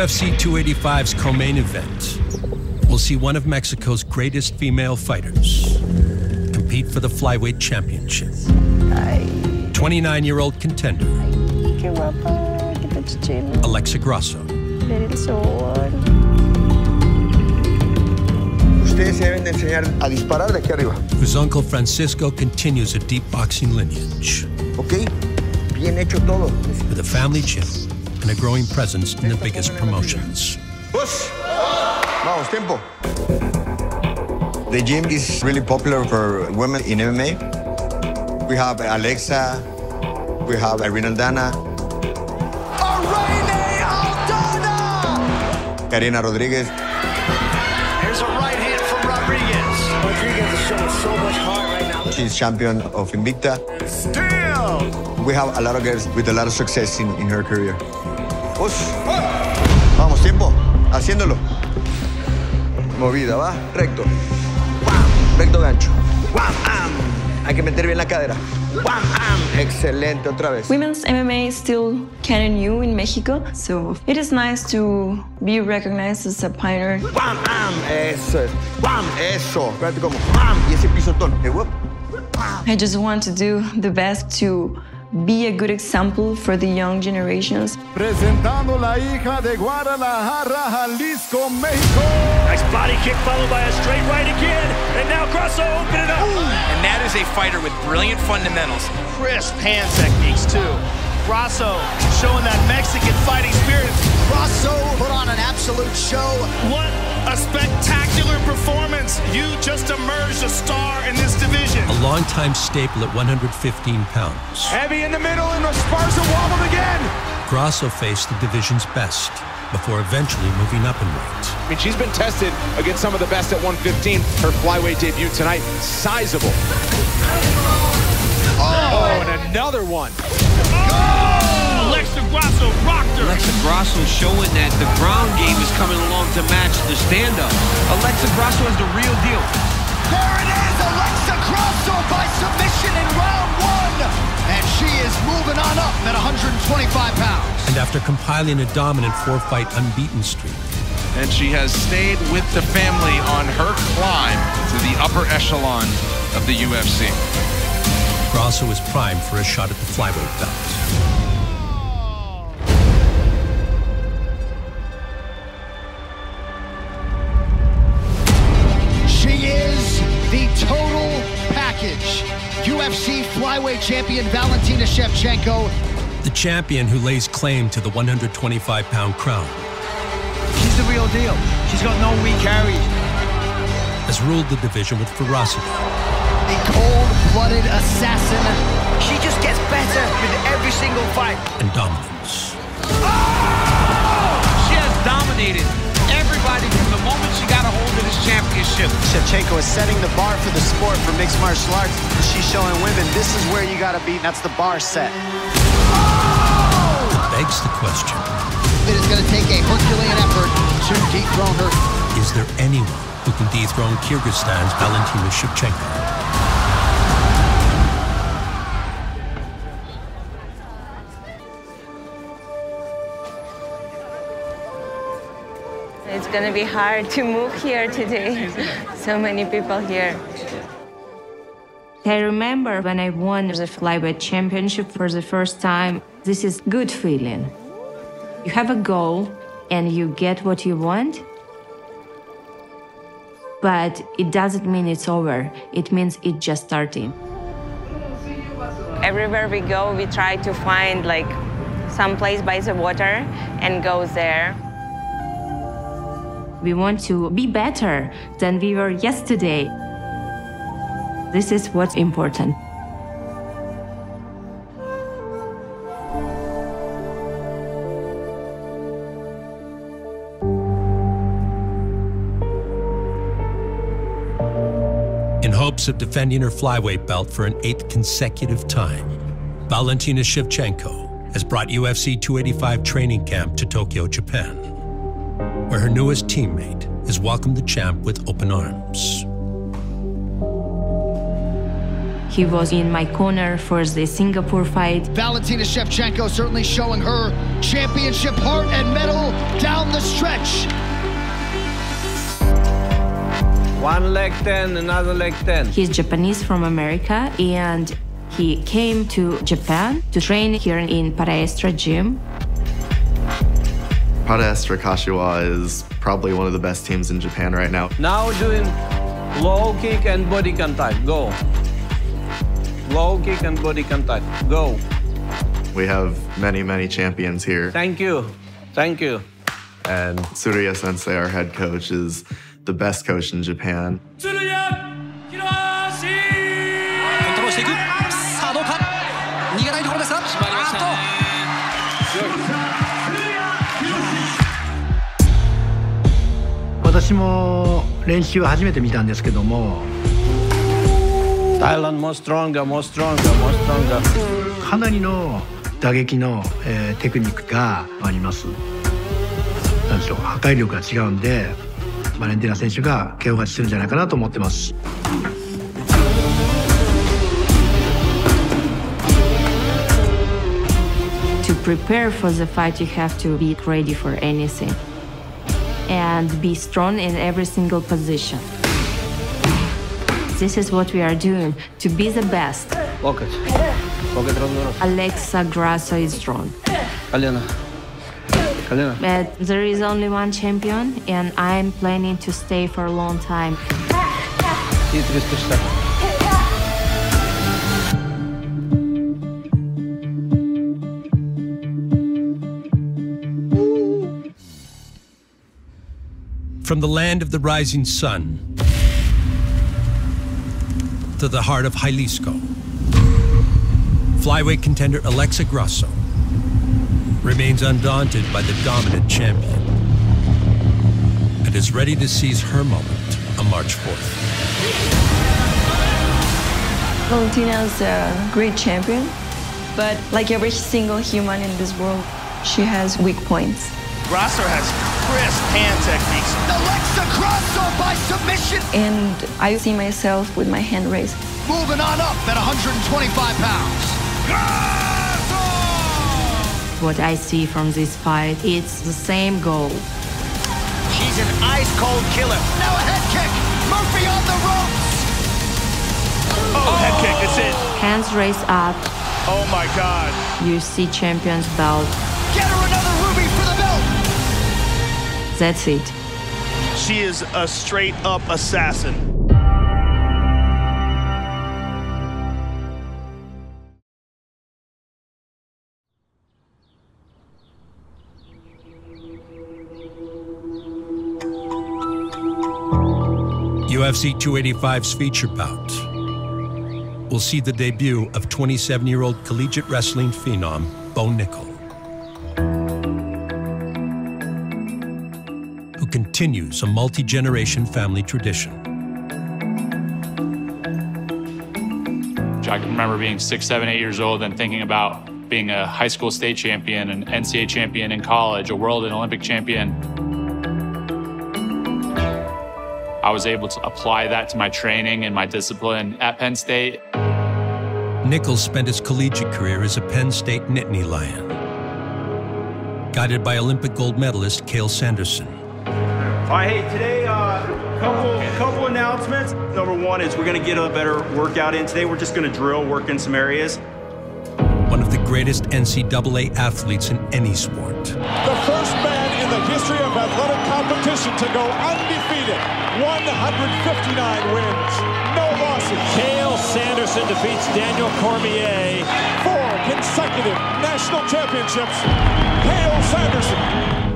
UFC 285's co-main event, we'll see one of Mexico's greatest female fighters compete for the flyweight championship. 29-year-old contender Qué guapa, qué chichín. Alexa Grasso Ver el sol. Ustedes se deben de enseñar a disparar de aquí arriba, whose uncle Francisco continues a deep boxing lineage ¿ok? Bien hecho todo. with a family gym and a growing presence in the biggest promotions. Push. Vamos, tiempo. The gym is really popular for women in MMA. We have Alexa, we have Irene Aldana, Karina Rodriguez, There's a right hand from Rodriguez. Rodriguez is showing so much heart right now. she's champion of Invicta. Still. We have a lot of girls with a lot of success in, in her career. Push. Vamos, tiempo. Haciéndolo. Movida, va. Recto. Recto gancho. Am. Hay que meter bien la cadera. Am. Excelente, otra vez. Women's MMA is still kind of new in Mexico, so it is nice to be recognized as a pioneer. Pam, am. Eso es. Eso. Espérate como. Pam. Y ese pisotón. Eh. I just want to do the best to be a good example for the young generations. Presentando la hija de Guadalajara, Jalisco, México. Nice body kick followed by a straight right again. And now Grasso opening up. And that is a fighter with brilliant fundamentals. Crisp hand techniques, too. Grasso showing that Mexican fighting spirit. Grasso put on an absolute show. What a spectacular performance. You just emerged a star in this division. A longtime staple at 115 pounds, Heavy in the middle and Esparza wobbled again. Grasso faced the division's best before eventually moving up in weight. I mean, she's been tested against some of the best at 115. Her flyweight debut tonight, sizable. Oh, and another one. Alexa Grasso rocked her. Alexa Grasso showing that the ground game is coming along to match the stand-up. Alexa Grasso is the real deal. There it is, Alexa Grasso by submission in round one. And she is moving on up at 125 pounds. And after compiling a dominant four-fight unbeaten streak, and she has stayed with the family on her climb to the upper echelon of the UFC. Grasso is primed for a shot at the flyweight belt. Champion Valentina Shevchenko. The champion who lays claim to the 125-pound crown She's the real deal. She's got no weak carries. has ruled the division with ferocity A cold-blooded assassin. She just gets better with every single fight. and dominance. Ah! She has dominated championship. Shevchenko is setting the bar for the sport for mixed martial arts. She's showing women this is where you got to be, and that's the bar set. It begs the question, It is going to take a Herculean effort to dethrone her. is there anyone who can dethrone Kyrgyzstan's Valentina Shevchenko? It's gonna be hard to move here today. So many people here. I remember when I won the flyweight championship for the first time. This is good feeling. You have a goal and you get what you want. But it doesn't mean it's over. It means it's just starting. Everywhere we go, we try to find like some place by the water and go there. We want to be better than we were yesterday. This is what's important. In hopes of defending her flyweight belt for an eighth consecutive time, Valentina Shevchenko has brought UFC 285 training camp to Tokyo, Japan, where her newest teammate has welcomed the champ with open arms. He was in my corner for the Singapore fight. Valentina Shevchenko certainly showing her championship heart and mettle down the stretch. One leg 10, another leg 10. He's Japanese from America and he came to Japan to train here in Paraestra gym. Paraestra Kashiwa is probably one of the best teams in Japan right now. Now doing low kick and body contact. Go. Low kick and body contact. Go. We have many, many champions here. Thank you. Thank you. And Tsuruya Sensei, our head coach, is the best coach in Japan. 私も練習初めて見たんですけども Thailand more stronger, more stronger, more stronger. かなりの打撃の、えーテクニックがありますなんでしょう破壊力が違うんでバレンティナ選手が KO 勝ちするんじゃないかなと思ってます To prepare for the fight, you have to be ready for anything and be strong in every single position. This is what we are doing to be the best. Lock Alexa Grasso is strong. But there is only one champion, and I'm planning to stay for a long time. From the land of the rising sun to the heart of Jalisco, flyweight contender Alexa Grasso remains undaunted by the dominant champion and is ready to seize her moment on March 4th. Valentina is a great champion, but like every single human in this world, she has weak points. Grasso has crisp hand techniques. Alexa Grasso by submission. And I see myself with my hand raised. Moving on up at 125 pounds. What I see from this fight, it's the same goal. She's an ice cold killer. Now a head kick. Murphy on the ropes. Oh, head kick, that's it. Hands raised up. Oh my God. You see champion's belt. That's it. She is a straight up assassin. UFC 285's feature bout will see the debut of 27 year old collegiate wrestling phenom Bo Nickal, continues a multi generation family tradition. I can remember being six, seven, eight years old and thinking about being a high school state champion, an NCAA champion in college, a world and Olympic champion. I was able to apply that to my training and my discipline at Penn State. Nichols spent his collegiate career as a Penn State Nittany Lion, guided by Olympic gold medalist Cael Sanderson. All right, hey, today, uh, couple, couple announcements. Number one is we're going to get a better workout in today. We're just going to drill, work in some areas. One of the greatest NCAA athletes in any sport. The first man in the history of athletic competition to go undefeated. 159 wins, no losses. Cael Sanderson defeats Daniel Cormier. Four consecutive national championships. Cael Sanderson.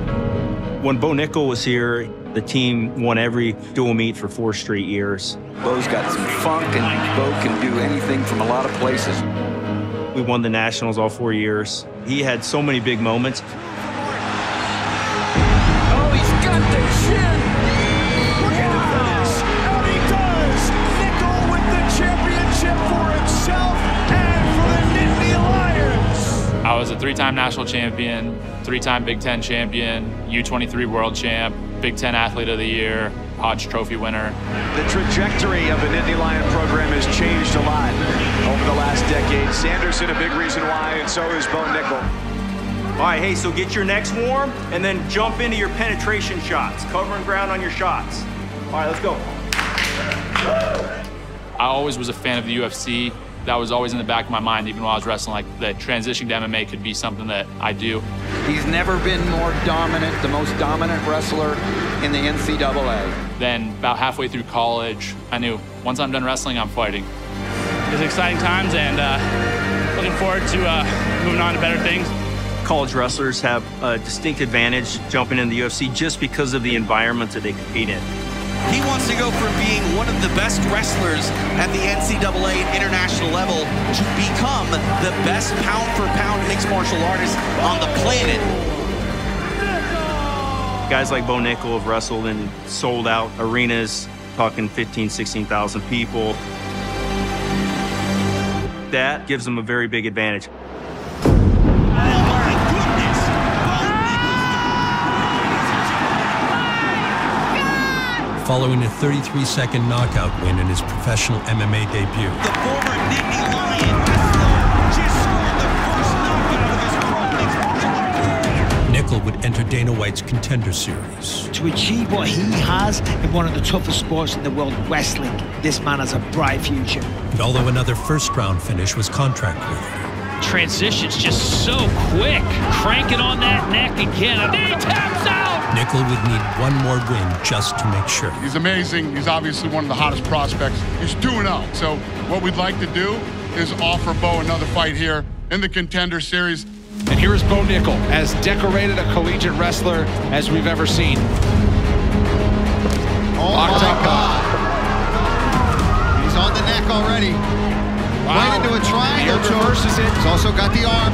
When Bo Nickal was here, the team won every dual meet for four straight years. Bo's got some funk, and Bo can do anything from a lot of places. We won the Nationals all four years. He had so many big moments. I was a three time national champion, three time Big Ten champion, U23 world champ, Big Ten athlete of the year, Hodge Trophy winner. The trajectory of a Nittany Lion program has changed a lot over the last decade. Sanderson, a big reason why, and so is Bo Nickal. All right, hey, so get your necks warm and then jump into your penetration shots, covering ground on your shots. All right, let's go. I always was a fan of the UFC. That was always in the back of my mind, even while I was wrestling. Like that transition to MMA could be something that I do. He's never been more dominant, the most dominant wrestler in the NCAA. Then, about halfway through college, I knew once I'm done wrestling, I'm fighting. It's exciting times, and uh, looking forward to uh, moving on to better things. College wrestlers have a distinct advantage jumping in the UFC just because of the environment that they compete in. He wants to go from being one of the best wrestlers at the NCAA international level to become the best pound for pound mixed martial artist on the planet. Guys like Bo Nickal have wrestled in sold out arenas, talking 15, 16,000 people. That gives them a very big advantage. Following a 33-second knockout win in his professional MMA debut. The former Nittany Lion just scored the first knockout of his pro mixed martial arts. Nickal would enter Dana White's Contender Series. To achieve what he has in one of the toughest sports in the world, wrestling, this man has a bright future. And although another first-round finish was contract worthy, Transitions just so quick. Cranking on that neck again. And he taps out. Nickal would need one more win just to make sure. He's amazing. He's obviously one of the hottest prospects. He's 2 0. So, what we'd like to do is offer Bo another fight here in the contender series. And here is Bo Nickal, as decorated a collegiate wrestler as we've ever seen. Oh Locked my up. God. He's on the neck already. Right into a triangle Here choke. reverses it. He's also got the arm.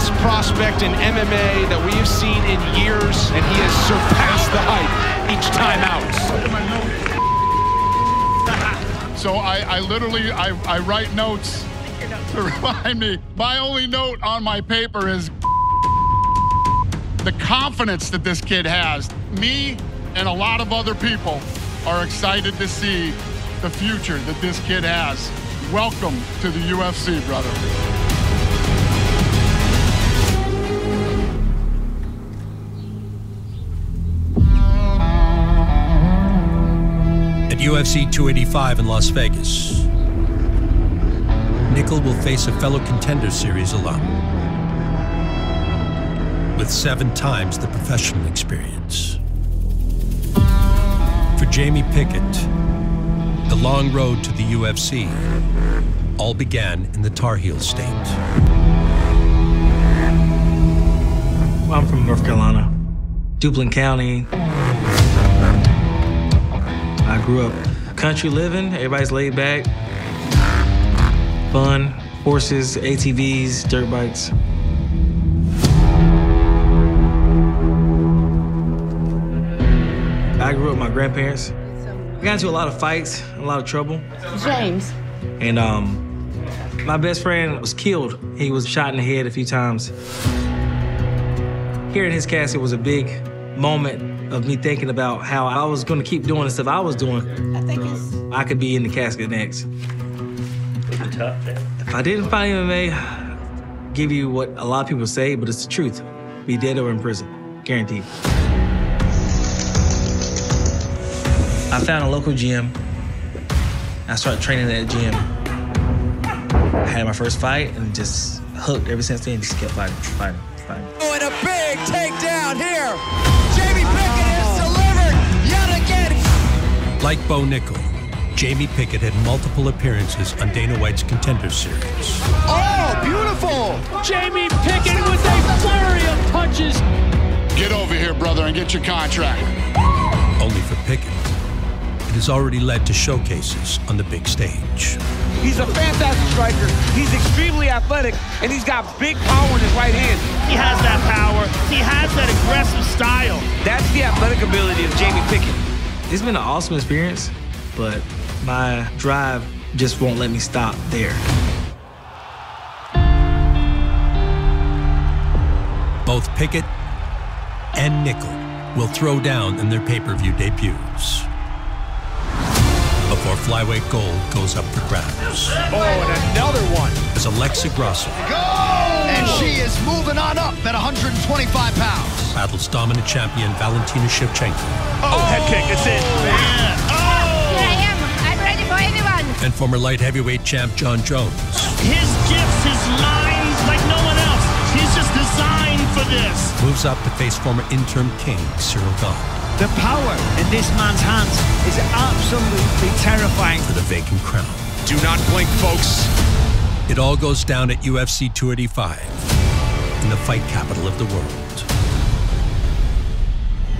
Biggest prospect in MMA that we have seen in years, and he has surpassed the hype each time out. So I, I literally I, I write notes to remind me. My only note on my paper is the confidence that this kid has. Me and a lot of other people are excited to see the future that this kid has. Welcome to the UFC, brother. UFC 285 in Las Vegas, Nickal will face a fellow Contender Series alum with seven times the professional experience. For Jamie Pickett, the long road to the UFC all began in the Tar Heel state. Well, I'm from North Carolina, Duplin County. I grew up country living, everybody's laid back, fun, horses, ATVs, dirt bikes. I grew up with my grandparents. I got into a lot of fights, a lot of trouble. James. And um, my best friend was killed. He was shot in the head a few times. Hearing his casket was a big moment of me thinking about how I was going to keep doing the stuff I was doing. I think I could be in the casket next. If I didn't find MMA, give you what a lot of people say, but it's the truth. Be dead or in prison, guaranteed. I found a local gym. I started training at that gym. I had my first fight and just hooked ever since then. Just kept fighting, fighting, fighting. And a big takedown here. Like Bo Nickal, Jamie Pickett had multiple appearances on Dana White's Contender Series. Oh, beautiful! Jamie Pickett with a flurry of punches. Get over here, brother, and get your contract. Only for Pickett, it has already led to showcases on the big stage. He's a fantastic striker. He's extremely athletic, and he's got big power in his right hand. He has that power. He has that aggressive style. That's the athletic ability of Jamie Pickett. It's been an awesome experience, but my drive just won't let me stop there. Both Pickett and Nickal will throw down in their pay-per-view debuts before flyweight gold goes up for grabs. Oh, and another one. As Alexa Grasso Go! And she is moving on up at 125 pounds. battles dominant champion Valentina Shevchenko Oh, head kick. It's in. Man. Oh! Here I am. I'm ready for anyone. and former light heavyweight champ Jon Jones His gifts, his mind, like no one else. He's just designed for this. moves up to face former interim king Ciryl Gane The power in this man's hands is absolutely terrifying. for the vacant crown. Do not blink, folks. It all goes down at UFC 285 in the fight capital of the world.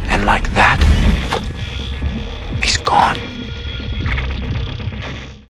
And like that, he's gone.